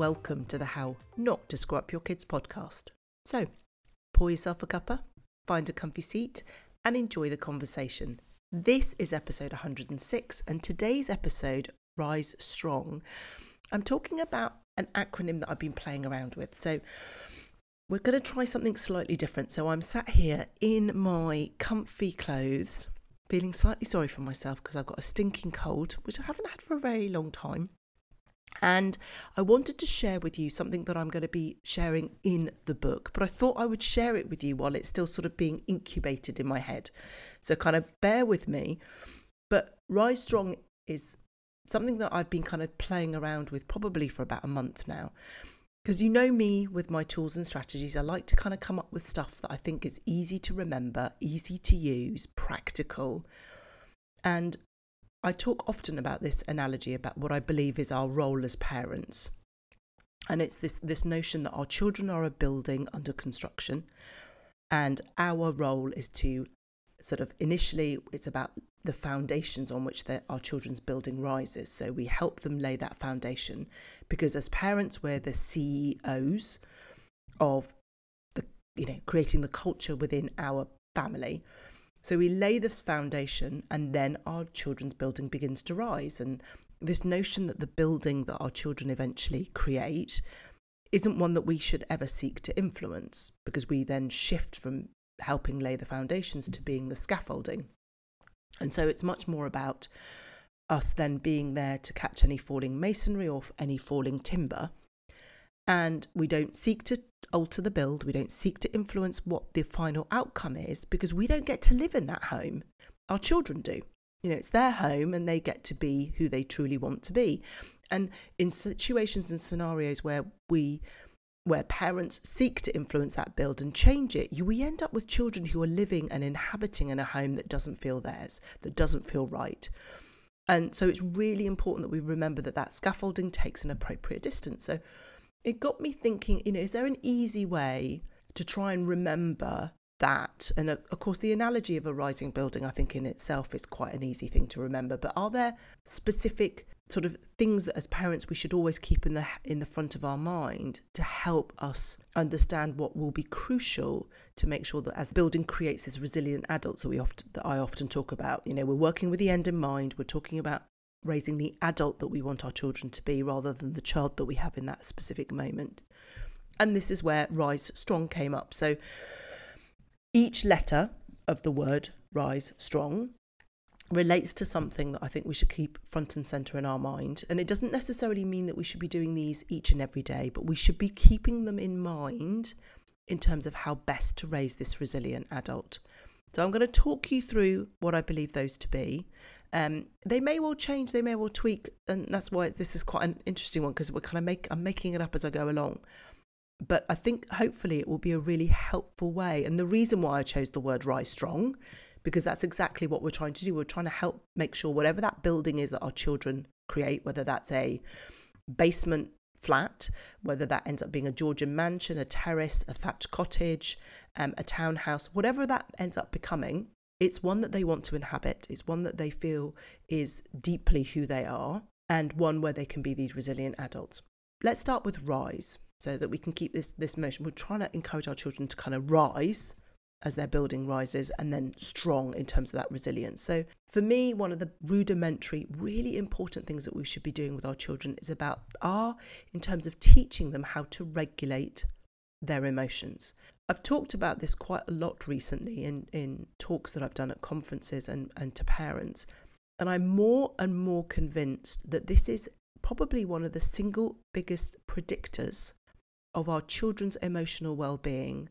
welcome to the How Not to Screw Up Your Kids podcast. So, pour yourself a cuppa, find a comfy seat, and enjoy the conversation. This is episode 106, and today's episode, Rise Strong. I'm talking about an acronym that I've been playing around with. So, we're going to try something slightly different. So, I'm sat here in my comfy clothes, feeling slightly sorry for myself because I've got a stinking cold, which I haven't had for a very long time. And I wanted to share with you something that I'm going to be sharing in the book, but I thought I would share it with you while it's still sort of being incubated in my head. So, kind of bear with me. But Rise Strong is something that I've been kind of playing around with probably for about a month now. Because you know me with my tools and strategies, I like to kind of come up with stuff that I think is easy to remember, easy to use, practical. And I talk often about this analogy about what I believe is our role as parents. And it's this, this notion that our children are a building under construction, and our role is to sort of initially, it's about the foundations on which our children's building rises. So we help them lay that foundation because as parents, we're the CEOs of the, you know, creating the culture within our family. So we lay this foundation and then our children's building begins to rise. And this notion that the building that our children eventually create isn't one that we should ever seek to influence because we then shift from helping lay the foundations to being the scaffolding. And so it's much more about us then being there to catch any falling masonry or any falling timber. And we don't seek to alter the build. We don't seek to influence what the final outcome is because we don't get to live in that home. Our children do. You know, it's their home and they get to be who they truly want to be. And in situations and scenarios where we where parents seek to influence that build and change it, you, we end up with children who are living and inhabiting in a home that doesn't feel theirs, that doesn't feel right. And so it's really important that we remember that that scaffolding takes an appropriate distance. So it got me thinking, you know, is there an easy way to try and remember that? And uh, of course, the analogy of a rising building, I think in itself is quite an easy thing to remember. But are there specific sort of things that as parents we should always keep in the in the front of our mind to help us understand what will be crucial to make sure that as building creates this resilient adults that we often that I often talk about you know we're working with the end in mind we're talking about raising the adult that we want our children to be rather than the child that we have in that specific moment. And this is where Rise Strong came up. So each letter of the word Rise Strong relates to something that I think we should keep front and center in our mind. And it doesn't necessarily mean that we should be doing these each and every day, but we should be keeping them in mind in terms of how best to raise this resilient adult. So I'm going to talk you through what I believe those to be. Um, they may well change, they may well tweak, and that's why this is quite an interesting one because we're kind of make I'm making it up as I go along. But I think hopefully it will be a really helpful way. And the reason why I chose the word rise strong, because that's exactly what we're trying to do. We're trying to help make sure whatever that building is that our children create, whether that's a basement flat, whether that ends up being a Georgian mansion, a terrace, a thatched cottage, um, a townhouse, whatever that ends up becoming, it's one that they want to inhabit. It's one that they feel is deeply who they are and one where they can be these resilient adults. Let's start with rise so that we can keep this, this motion. We're trying to encourage our children to kind of rise as their building rises and then strong in terms of that resilience. So, for me, one of the rudimentary, really important things that we should be doing with our children is about our, in terms of teaching them how to regulate their emotions. I've talked about this quite a lot recently in, in talks that I've done at conferences and, and to parents. And I'm more and more convinced that this is probably one of the single biggest predictors of our children's emotional well being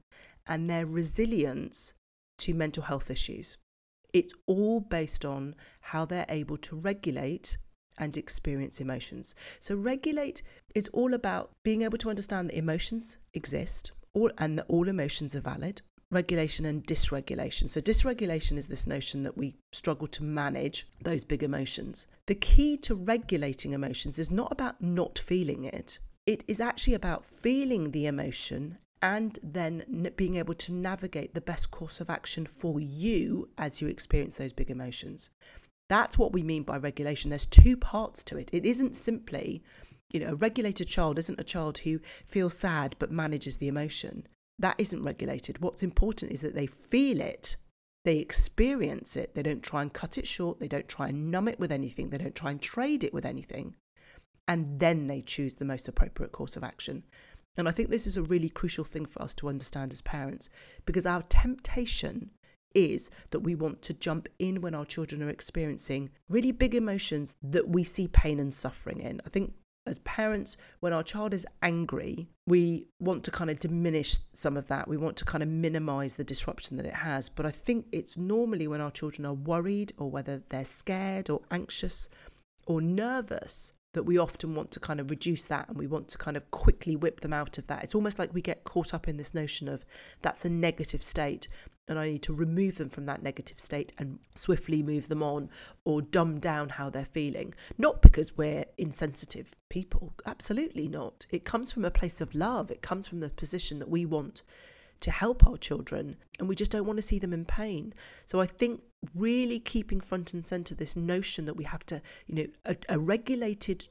and their resilience to mental health issues. It's all based on how they're able to regulate and experience emotions. So, regulate is all about being able to understand that emotions exist all, and that all emotions are valid. Regulation and dysregulation. So, dysregulation is this notion that we struggle to manage those big emotions. The key to regulating emotions is not about not feeling it, it is actually about feeling the emotion and then being able to navigate the best course of action for you as you experience those big emotions. That's what we mean by regulation. There's two parts to it. It isn't simply You know, a regulated child isn't a child who feels sad but manages the emotion. That isn't regulated. What's important is that they feel it, they experience it, they don't try and cut it short, they don't try and numb it with anything, they don't try and trade it with anything, and then they choose the most appropriate course of action. And I think this is a really crucial thing for us to understand as parents because our temptation is that we want to jump in when our children are experiencing really big emotions that we see pain and suffering in. I think as parents, when our child is angry, we want to kind of diminish some of that. We want to kind of minimize the disruption that it has. But I think it's normally when our children are worried or whether they're scared or anxious or nervous that we often want to kind of reduce that and we want to kind of quickly whip them out of that. It's almost like we get caught up in this notion of that's a negative state and I need to remove them from that negative state and swiftly move them on or dumb down how they're feeling. Not because we're insensitive people, absolutely not. It comes from a place of love, it comes from the position that we want to help our children and we just don't want to see them in pain. So I think really keeping front and center this notion that we have to, you know, a, a regulated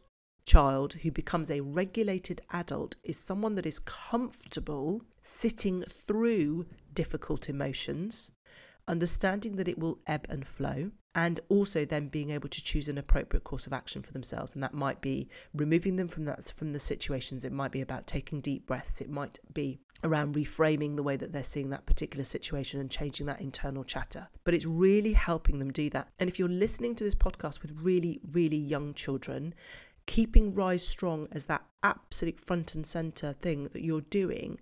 child who becomes a regulated adult is someone that is comfortable sitting through difficult emotions, understanding that it will ebb and flow, and also then being able to choose an appropriate course of action for themselves. And that might be removing them from that from the situations. It might be about taking deep breaths. It might be around reframing the way that they're seeing that particular situation and changing that internal chatter. But it's really helping them do that. And if you're listening to this podcast with really, really young children, keeping Rise Strong as that absolute front and center thing that you're doing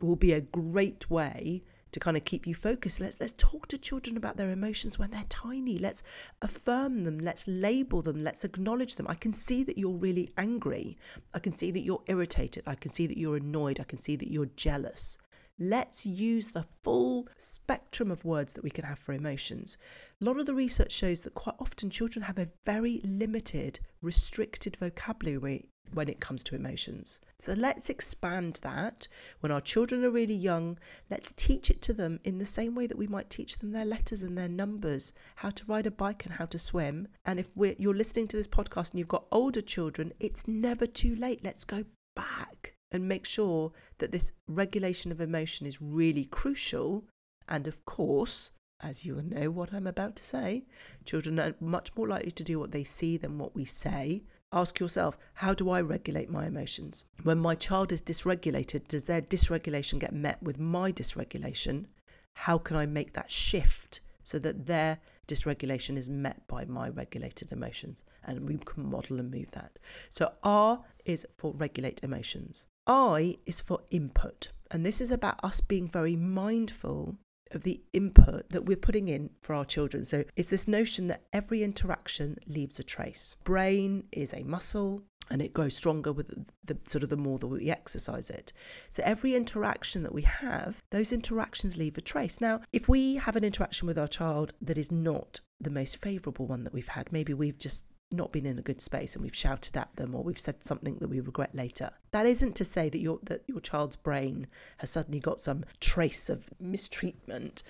will be a great way to kind of keep you focused. Let's let's talk to children about their emotions when they're tiny. Let's affirm them, let's label them, let's acknowledge them. I can see that you're really angry. I can see that you're irritated. I can see that you're annoyed. I can see that you're jealous. Let's use the full spectrum of words that we can have for emotions. A lot of the research shows that quite often children have a very limited, restricted vocabulary when it comes to emotions. So let's expand that. When our children are really young, let's teach it to them in the same way that we might teach them their letters and their numbers, how to ride a bike and how to swim. And if you're listening to this podcast and you've got older children, it's never too late. Let's go back and make sure that this regulation of emotion is really crucial. And of course, as you know what I'm about to say, children are much more likely to do what they see than what we say. Ask yourself, how do I regulate my emotions? When my child is dysregulated, does their dysregulation get met with my dysregulation? How can I make that shift so that their dysregulation is met by my regulated emotions? And we can model and move that. So, R is for regulate emotions, I is for input. And this is about us being very mindful of the input that we're putting in for our children. So it's this notion that every interaction leaves a trace. Brain is a muscle and it grows stronger with the sort of the more that we exercise it. So every interaction that we have, those interactions leave a trace. Now, if we have an interaction with our child that is not the most favorable one that we've had, maybe we've just not been in a good space and we've shouted at them or we've said something that we regret later. That isn't to say that your that your child's brain has suddenly got some trace of mistreatment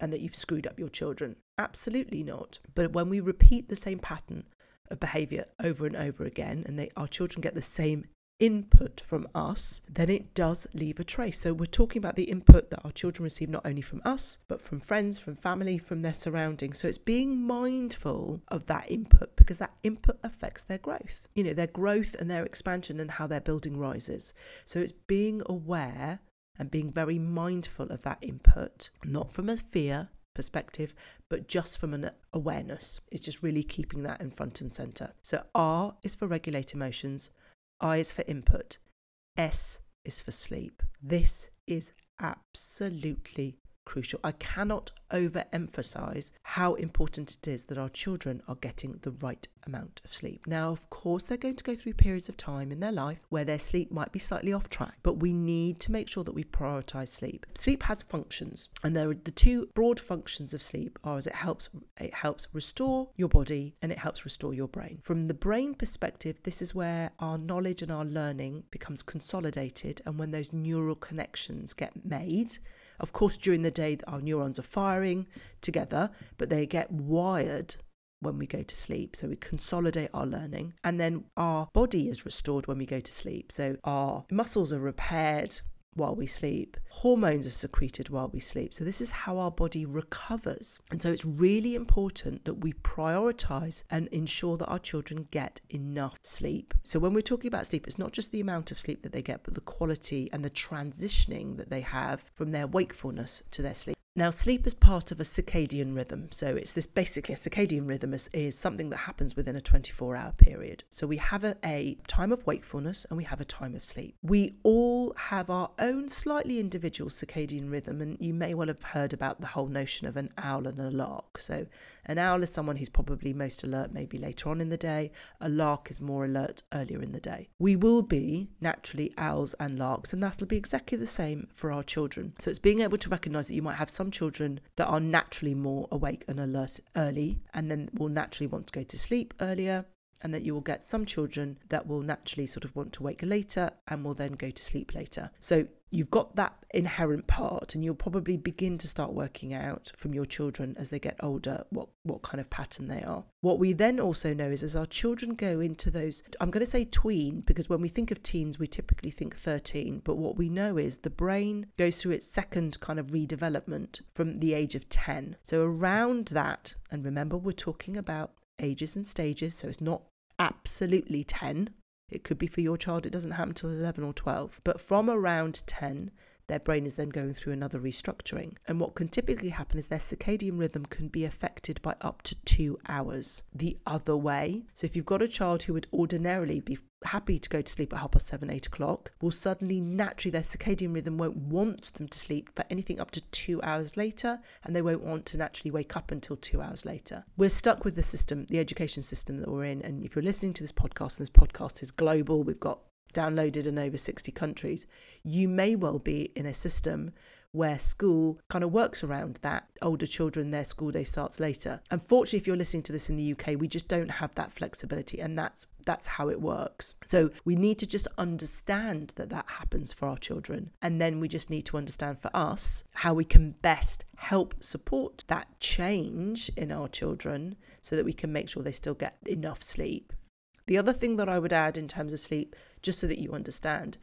and that you've screwed up your children. Absolutely not. But when we repeat the same pattern of behavior over and over again and they our children get the same input from us, then it does leave a trace. So we're talking about the input that our children receive not only from us, but from friends, from family, from their surroundings. So it's being mindful of that input because that input affects their growth, you know, their growth and their expansion and how their building rises. So it's being aware and being very mindful of that input, not from a fear, perspective, but just from an awareness. It's just really keeping that in front and center. So R is for regulate emotions, I is for input, S is for sleep. This is absolutely crucial. I cannot overemphasize how important it is that our children are getting the right amount of sleep. Now, of course, they're going to go through periods of time in their life where their sleep might be slightly off track, but we need to make sure that we prioritize sleep. Sleep has functions, and there are the two broad functions of sleep are as it helps it helps restore your body and it helps restore your brain. From the brain perspective, this is where our knowledge and our learning becomes consolidated and when those neural connections get made of course, during the day, our neurons are firing together, but they get wired when we go to sleep. So we consolidate our learning and then our body is restored when we go to sleep. So our muscles are repaired while we sleep. Hormones are secreted while we sleep. So, this is how our body recovers. And so, it's really important that we prioritize and ensure that our children get enough sleep. So, when we're talking about sleep, it's not just the amount of sleep that they get, but the quality and the transitioning that they have from their wakefulness to their sleep. Now, sleep is part of a circadian rhythm. So, it's this basically a circadian rhythm is, is something that happens within a 24 hour period. So, we have a, a, time of wakefulness and we have a time of sleep. We all have our own slightly individual circadian rhythm, and you may well have heard about the whole notion of an owl and a lark. So, an owl is someone who's probably most alert maybe later on in the day, a lark is more alert earlier in the day. We will be naturally owls and larks, and that'll be exactly the same for our children. So, it's being able to recognize that you might have some children that are naturally more awake and alert early and then will naturally want to go to sleep earlier and that you will get some children that will naturally sort of want to wake later and will then go to sleep later. So you've got that inherent part and you'll probably begin to start working out from your children as they get older what what kind of pattern they are. What we then also know is as our children go into those i'm going to say tween because when we think of teens we typically think 13 but what we know is the brain goes through its second kind of redevelopment from the age of 10 so around that and remember we're talking about ages and stages so it's not absolutely 10 it could be for your child, it doesn't happen till 11 or 12. But from around 10, their brain is then going through another restructuring. And what can typically happen is their circadian rhythm can be affected by up to two hours the other way. So if you've got a child who would ordinarily be happy to go to sleep at half past seven, eight o'clock, will suddenly naturally their circadian rhythm won't want them to sleep for anything up to two hours later, and they won't want to naturally wake up until two hours later. We're stuck with the system, the education system that we're in. And if you're listening to this podcast, and this podcast is global, we've got downloaded in over 60 countries, you may well be in a system where school kind of works around that. Older children, their school day starts later. Unfortunately, if you're listening to this in the UK, we just don't have that flexibility, and that's that's how it works. So we need to just understand that that happens for our children, and then we just need to understand for us how we can best help support that change in our children, so that we can make sure they still get enough sleep. The other thing that I would add in terms of sleep, just so that you understand,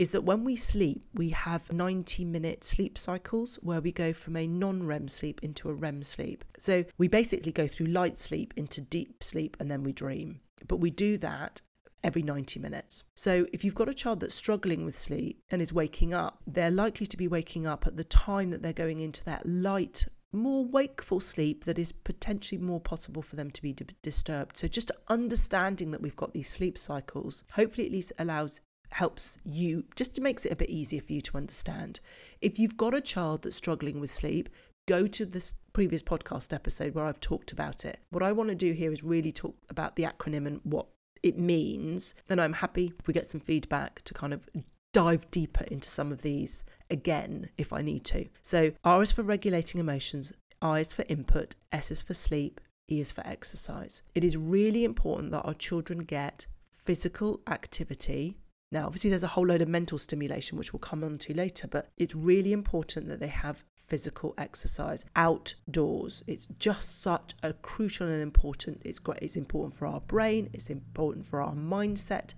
is that when we sleep, we have 90 minute sleep cycles where we go from a non REM sleep into a REM sleep. So we basically go through light sleep into deep sleep and then we dream. But we do that every 90 minutes. So if you've got a child that's struggling with sleep and is waking up, they're likely to be waking up at the time that they're going into that light more wakeful sleep that is potentially more possible for them to be disturbed. So, just understanding that we've got these sleep cycles hopefully at least allows helps you just makes it a bit easier for you to understand. If you've got a child that's struggling with sleep, go to this previous podcast episode where I've talked about it. What I want to do here is really talk about the acronym and what it means. And I'm happy if we get some feedback to kind of dive deeper into some of these again if I need to. So, R is for regulating emotions, I is for input, S is for sleep, E is for exercise. It is really important that our children get physical activity now, obviously, there's a whole load of mental stimulation, which we'll come on to later, but it's really important that they have physical exercise outdoors. It's just such a crucial and important. It's great. It's important for our brain. It's important for our mindset.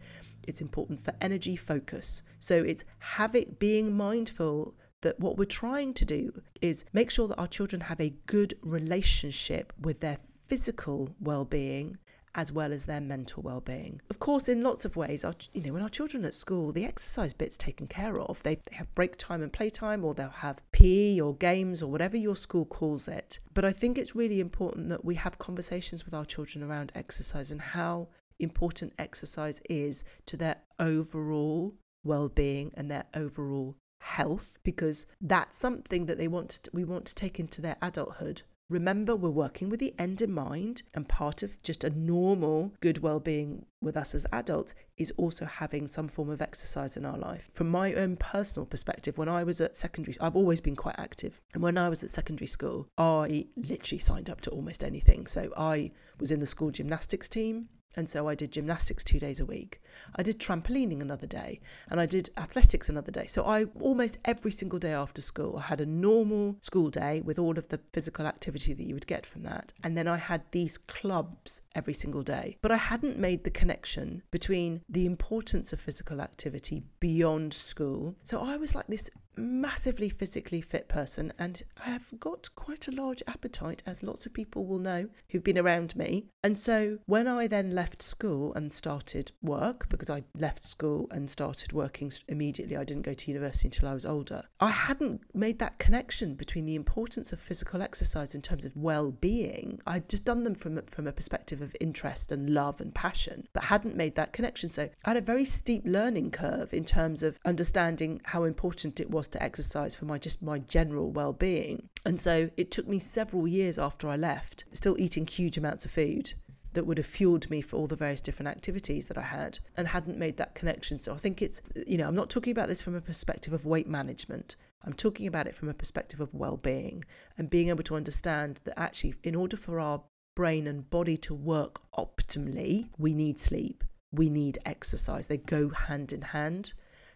It's important for energy focus. So it's having being mindful that what we're trying to do is make sure that our children have a good relationship with their physical well-being as well as their mental well-being. Of course, in lots of ways, our, you know, when our children at school, the exercise bit's taken care of. They, they have break time and playtime, or they'll have PE or games or whatever your school calls it. But I think it's really important that we have conversations with our children around exercise and how important exercise is to their overall well-being and their overall health because that's something that they want to, we want to take into their adulthood Remember, we're working with the end in mind, and part of just a normal good well being with us as adults is also having some form of exercise in our life. From my own personal perspective, when I was at secondary, I've always been quite active. And when I was at secondary school, I literally signed up to almost anything. So I was in the school gymnastics team. And so I did gymnastics two days a week. I did trampolining another day and I did athletics another day. So I almost every single day after school, I had a normal school day with all of the physical activity that you would get from that. And then I had these clubs every single day. But I hadn't made the connection between the importance of physical activity beyond school. So I was like this massively physically fit person and I have got quite a large appetite, as lots of people will know who've been around me. And so when I then left school and started work, because I left school and started working immediately, I didn't go to university until I was older, I hadn't made that connection between the importance of physical exercise in terms of well being. I'd just done them from, from a perspective of interest and love and passion, but hadn't made that connection. So I had a very steep learning curve in terms of understanding how important it was was to exercise for my just my general well-being. And so it took me several years after I left, still eating huge amounts of food that would have fueled me for all the various different activities that I had and hadn't made that connection. So I think it's, you know, I'm not talking about this from a perspective of weight management. I'm talking about it from a perspective of well being and being able to understand that actually, in order for our brain and body to work optimally, we need sleep, we need exercise. They go hand in hand.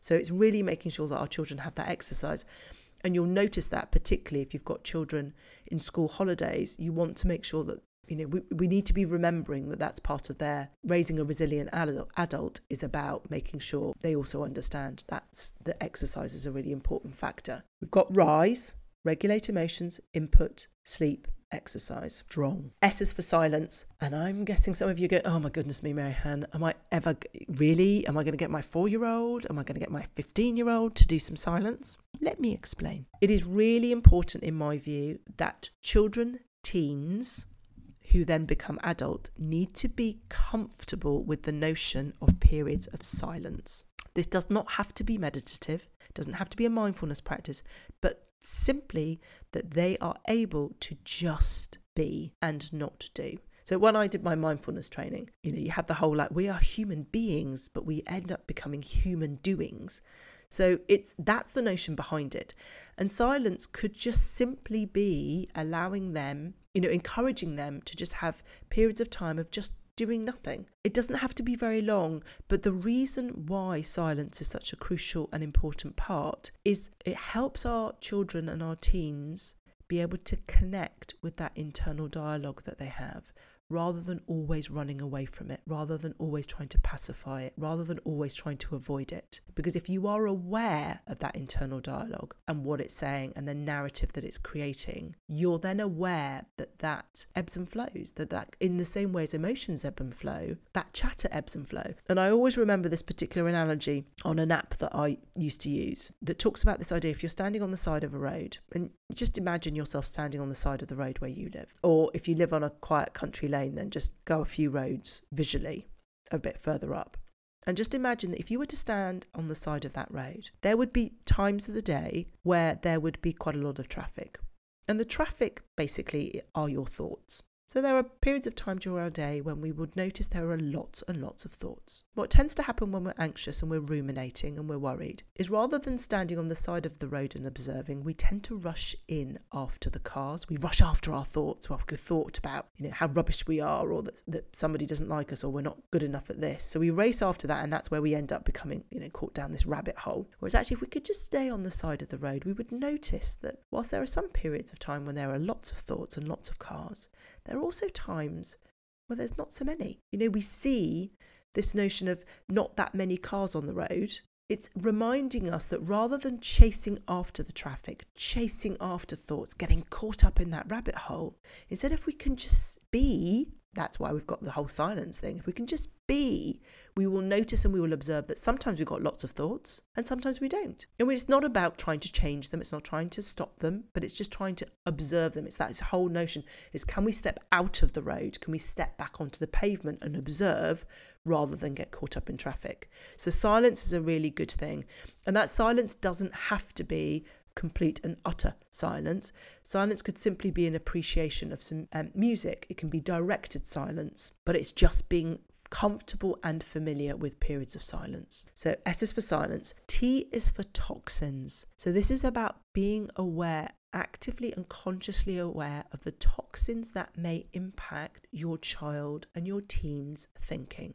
So it's really making sure that our children have that exercise. And you'll notice that particularly if you've got children in school holidays, you want to make sure that you know we, we need to be remembering that that's part of their raising a resilient adult, adult is about making sure they also understand that's the exercise is a really important factor we've got rise regulate emotions input sleep exercise. Strong. S is for silence. And I'm guessing some of you go, oh my goodness me, Maryhan, am I ever really? Am I going to get my four year old? Am I going to get my 15 year old to do some silence? Let me explain. It is really important, in my view, that children, teens, who then become adult need to be comfortable with the notion of periods of silence. This does not have to be meditative, it doesn't have to be a mindfulness practice, but simply that they are able to just be and not do. So when I did my mindfulness training, you know, you have the whole like we are human beings, but we end up becoming human doings. So it's that's the notion behind it. And silence could just simply be allowing them, you know, encouraging them to just have periods of time of just doing nothing. It doesn't have to be very long, but the reason why silence is such a crucial and important part is it helps our children and our teens be able to connect with that internal dialogue that they have rather than always running away from it, rather than always trying to pacify it, rather than always trying to avoid it. Because if you are aware of that internal dialogue and what it's saying and the narrative that it's creating, you're then aware that that ebbs and flows, that that in the same way as emotions ebb and flow, that chatter ebbs and flow. And I always remember this particular analogy on an app that I used to use that talks about this idea if you're standing on the side of a road and just imagine yourself standing on the side of the road where you live, or if you live on a quiet country lane, then just go a few roads visually a bit further up. And just imagine that if you were to stand on the side of that road, there would be times of the day where there would be quite a lot of traffic. And the traffic basically are your thoughts. So there are periods of time during our day when we would notice there are lots and lots of thoughts. What tends to happen when we're anxious and we're ruminating and we're worried is rather than standing on the side of the road and observing, we tend to rush in after the cars. We rush after our thoughts. Well, we've thought about, you know, how rubbish we are or that, that somebody doesn't like us or we're not good enough at this. So we race after that and that's where we end up becoming, you know, caught down this rabbit hole. Whereas actually if we could just stay on the side of the road, we would notice that whilst there are some periods of time when there are lots of thoughts and lots of cars, there are also times where there's not so many. You know, we see this notion of not that many cars on the road. It's reminding us that rather than chasing after the traffic, chasing after thoughts, getting caught up in that rabbit hole, instead, if we can just be that's why we've got the whole silence thing. If we can just be, we will notice and we will observe that sometimes we've got lots of thoughts and sometimes we don't. And it's not about trying to change them, it's not trying to stop them, but it's just trying to observe them. It's that whole notion is can we step out of the road? Can we step back onto the pavement and observe rather than get caught up in traffic? So silence is a really good thing. And that silence doesn't have to be complete and utter silence. Silence could simply be an appreciation of some um, music. It can be directed silence, but it's just being comfortable and familiar with periods of silence. So S is for silence, T is for toxins. So this is about being aware actively and consciously aware of the toxins that may impact your child and your teen's thinking.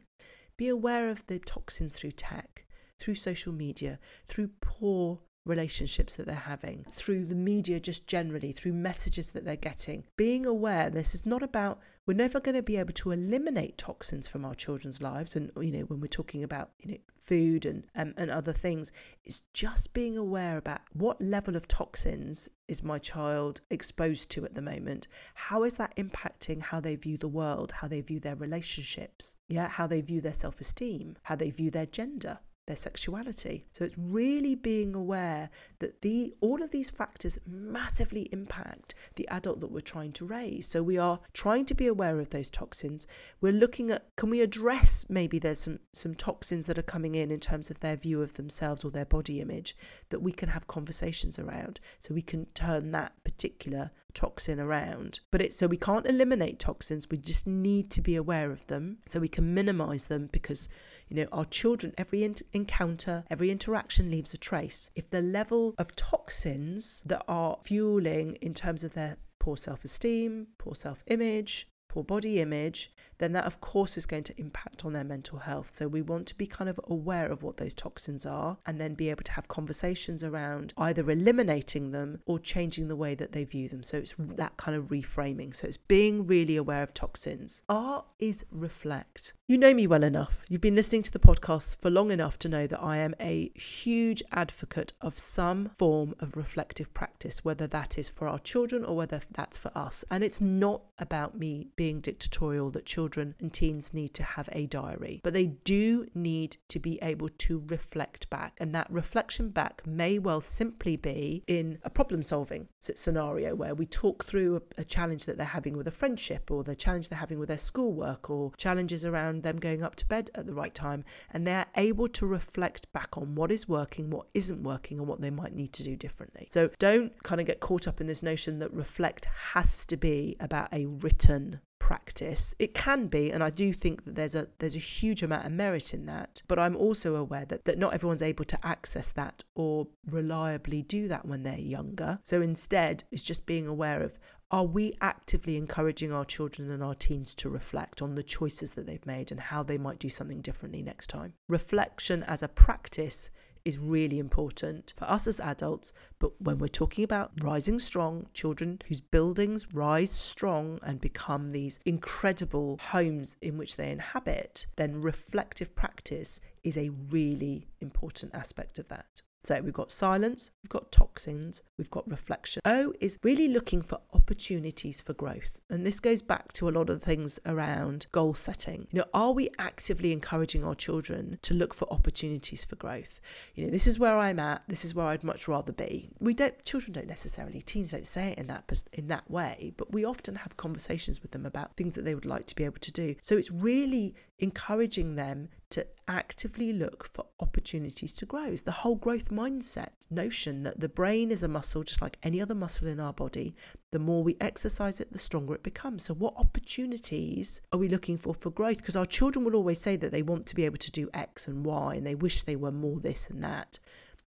Be aware of the toxins through tech, through social media, through poor relationships that they're having, through the media just generally, through messages that they're getting. Being aware this is not about we're never going to be able to eliminate toxins from our children's lives and you know when we're talking about you know food and um, and other things it's just being aware about what level of toxins is my child exposed to at the moment how is that impacting how they view the world how they view their relationships yeah how they view their self-esteem how they view their gender their sexuality. So it's really being aware that the all of these factors massively impact the adult that we're trying to raise. So we are trying to be aware of those toxins. We're looking at can we address maybe there's some some toxins that are coming in in terms of their view of themselves or their body image that we can have conversations around so we can turn that particular toxin around. But it's so we can't eliminate toxins, we just need to be aware of them so we can minimize them because you know, our children, every in- encounter, every interaction leaves a trace. If the level of toxins that are fueling in terms of their poor self esteem, poor self image, poor body image, then that of course is going to impact on their mental health. So we want to be kind of aware of what those toxins are and then be able to have conversations around either eliminating them or changing the way that they view them. So it's that kind of reframing. So it's being really aware of toxins. R is reflect. You know me well enough. You've been listening to the podcast for long enough to know that I am a huge advocate of some form of reflective practice, whether that is for our children or whether that's for us. And it's not about me being dictatorial that children and teens need to have a diary, but they do need to be able to reflect back. And that reflection back may well simply be in a problem solving scenario where we talk through a, a challenge that they're having with a friendship or the challenge they're having with their schoolwork or challenges around them going up to bed at the right time, and they're able to reflect back on what is working, what isn't working, and what they might need to do differently. So don't kind of get caught up in this notion that reflect has to be about a written practice it can be and i do think that there's a there's a huge amount of merit in that but i'm also aware that that not everyone's able to access that or reliably do that when they're younger so instead it's just being aware of are we actively encouraging our children and our teens to reflect on the choices that they've made and how they might do something differently next time? Reflection as a practice is really important for us as adults. But when we're talking about rising strong, children whose buildings rise strong and become these incredible homes in which they inhabit, then reflective practice is a really important aspect of that. So we've got silence, we've got toxins, we've got reflection. O is really looking for opportunities for growth. And this goes back to a lot of things around goal setting. You know, are we actively encouraging our children to look for opportunities for growth? You know, this is where I'm at, this is where I'd much rather be. We don't children don't necessarily teens don't say it in that in that way, but we often have conversations with them about things that they would like to be able to do. So it's really encouraging them to actively look for opportunities to grow. It's the whole growth mindset notion that the brain is a muscle just like any other muscle in our body. The more we exercise it, the stronger it becomes. So, what opportunities are we looking for for growth? Because our children will always say that they want to be able to do X and Y and they wish they were more this and that.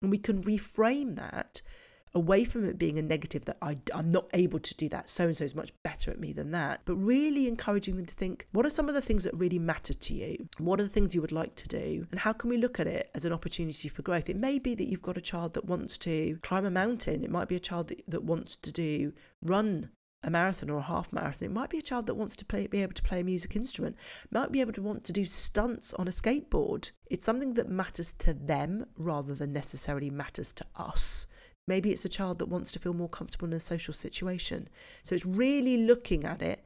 And we can reframe that away from it being a negative that I, I'm not able to do that. So and so is much better at me than that. But really encouraging them to think what are some of the things that really matter to you? What are the things you would like to do? And how can we look at it as an opportunity for growth? It may be that you've got a child that wants to climb a mountain, it might be a child that, that wants to do run a marathon or a half marathon. It might be a child that wants to play, be able to play a music instrument. Might be able to want to do stunts on a skateboard. It's something that matters to them rather than necessarily matters to us. Maybe it's a child that wants to feel more comfortable in a social situation. So it's really looking at it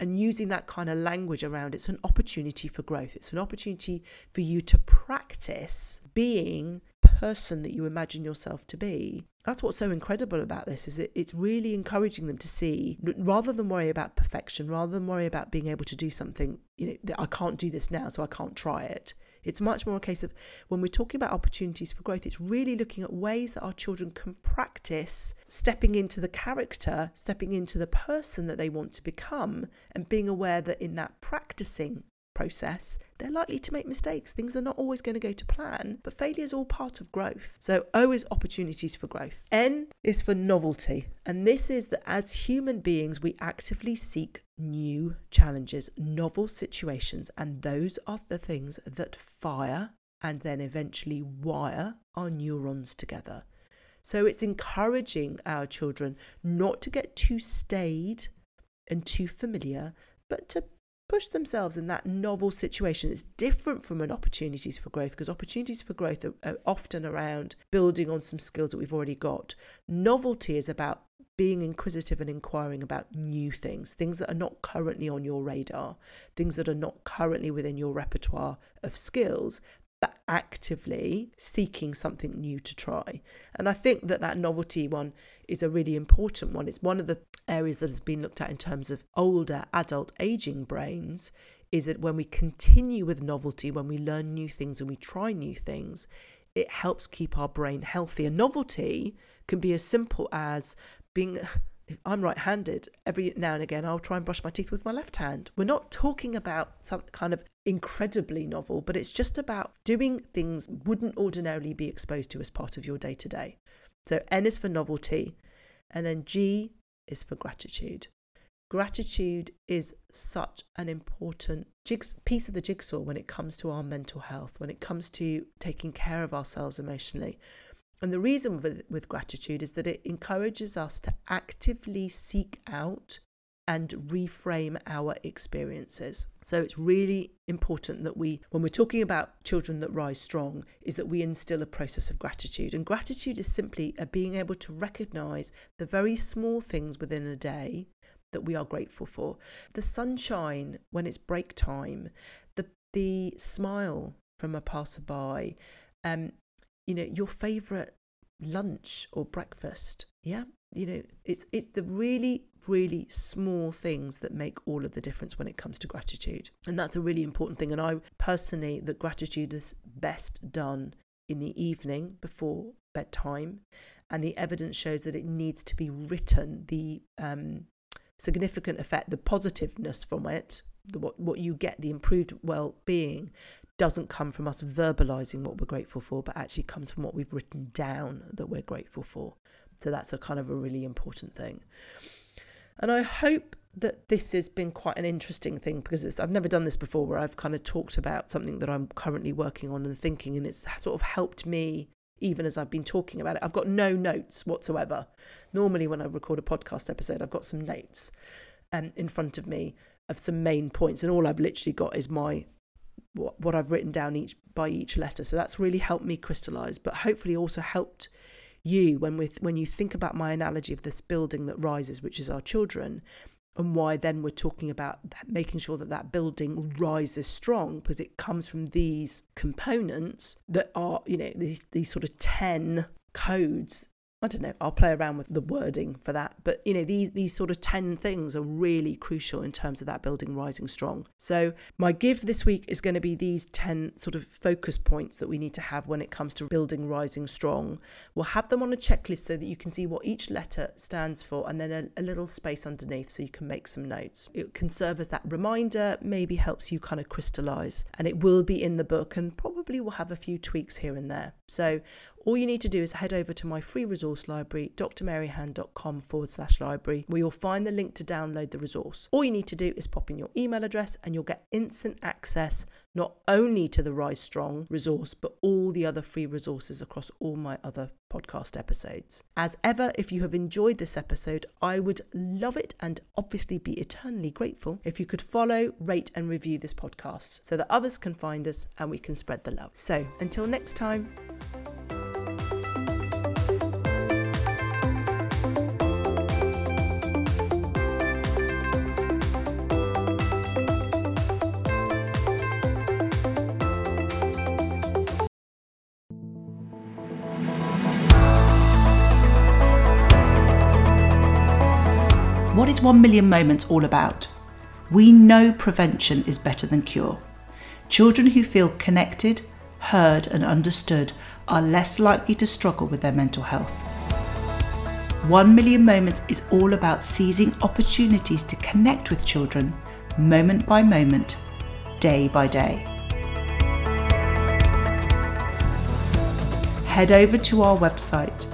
and using that kind of language around it's an opportunity for growth. It's an opportunity for you to practice being the person that you imagine yourself to be. That's what's so incredible about this is it, it's really encouraging them to see rather than worry about perfection, rather than worry about being able to do something, you know, I can't do this now, so I can't try it. It's much more a case of when we're talking about opportunities for growth, it's really looking at ways that our children can practice stepping into the character, stepping into the person that they want to become, and being aware that in that practicing process, they're likely to make mistakes. Things are not always going to go to plan, but failure is all part of growth. So, O is opportunities for growth. N is for novelty. And this is that as human beings, we actively seek new challenges, novel situations, and those are the things that fire and then eventually wire our neurons together. So, it's encouraging our children not to get too staid and too familiar, but to push themselves in that novel situation. It's different from an opportunities for growth because opportunities for growth are, are, often around building on some skills that we've already got. Novelty is about being inquisitive and inquiring about new things, things that are not currently on your radar, things that are not currently within your repertoire of skills, but actively seeking something new to try. And I think that that novelty one is a really important one. It's one of the areas that has been looked at in terms of older adult aging brains is that when we continue with novelty, when we learn new things and we try new things, it helps keep our brain healthy. And novelty can be as simple as being if I'm right handed, every now and again I'll try and brush my teeth with my left hand. We're not talking about some kind of incredibly novel, but it's just about doing things wouldn't ordinarily be exposed to as part of your day to day. So N is for novelty, and then G is for gratitude. Gratitude is such an important piece of the jigsaw when it comes to our mental health, when it comes to taking care of ourselves emotionally. And the reason with, with gratitude is that it encourages us to actively seek out and reframe our experiences. So it's really important that we, when we're talking about children that rise strong, is that we instill a process of gratitude. And gratitude is simply a being able to recognize the very small things within a day that we are grateful for. The sunshine when it's break time, the the smile from a passerby, um, you know, your favorite lunch or breakfast. Yeah. You know, it's it's the really, really small things that make all of the difference when it comes to gratitude. And that's a really important thing. And I personally that gratitude is best done in the evening before bedtime. And the evidence shows that it needs to be written. The um, significant effect, the positiveness from it, the, what, what you get, the improved well being, doesn't come from us verbalizing what we're grateful for, but actually comes from what we've written down that we're grateful for. So that's a kind of a really important thing. And I hope that this has been quite an interesting thing because I've never done this before where I've kind of talked about something that I'm currently working on and thinking, and it's sort of helped me even as I've been talking about it. I've got no notes whatsoever. Normally, when I record a podcast episode, I've got some notes um, in front of me of some main points, and all I've literally got is my what, what I've written down each by each letter. So that's really helped me crystallize, but hopefully also helped you when we when you think about my analogy of this building that rises, which is our children, and why then we're talking about that, making sure that that building rises strong because it comes from these components that are you know these these sort of 10 codes I don't know, I'll play around with the wording for that. But you know, these these sort of 10 things are really crucial in terms of that building rising strong. So my give this week is going to be these 10 sort of focus points that we need to have when it comes to building rising strong. We'll have them on a checklist so that you can see what each letter stands for and then a, a little space underneath so you can make some notes. It can serve as that reminder, maybe helps you kind of crystallize. And it will be in the book and probably we'll have a few tweaks here and there. So all you need to do is head over to my free resource library, drmaryhan.com forward slash library, where you'll find the link to download the resource. All you need to do is pop in your email address and you'll get instant access not only to the Rise Strong resource, but all the other free resources across all my other podcast episodes. As ever, if you have enjoyed this episode, I would love it and obviously be eternally grateful if you could follow, rate, and review this podcast so that others can find us and we can spread the love. So until next time. What is 1 Million Moments all about? We know prevention is better than cure. Children who feel connected, heard, and understood are less likely to struggle with their mental health. 1 Million Moments is all about seizing opportunities to connect with children moment by moment day by day. Head over to our website,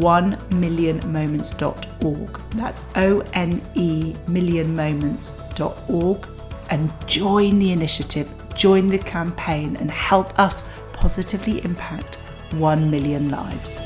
1millionmoments.org. That's O N E millionmoments.org and join the initiative, join the campaign, and help us positively impact 1 million lives.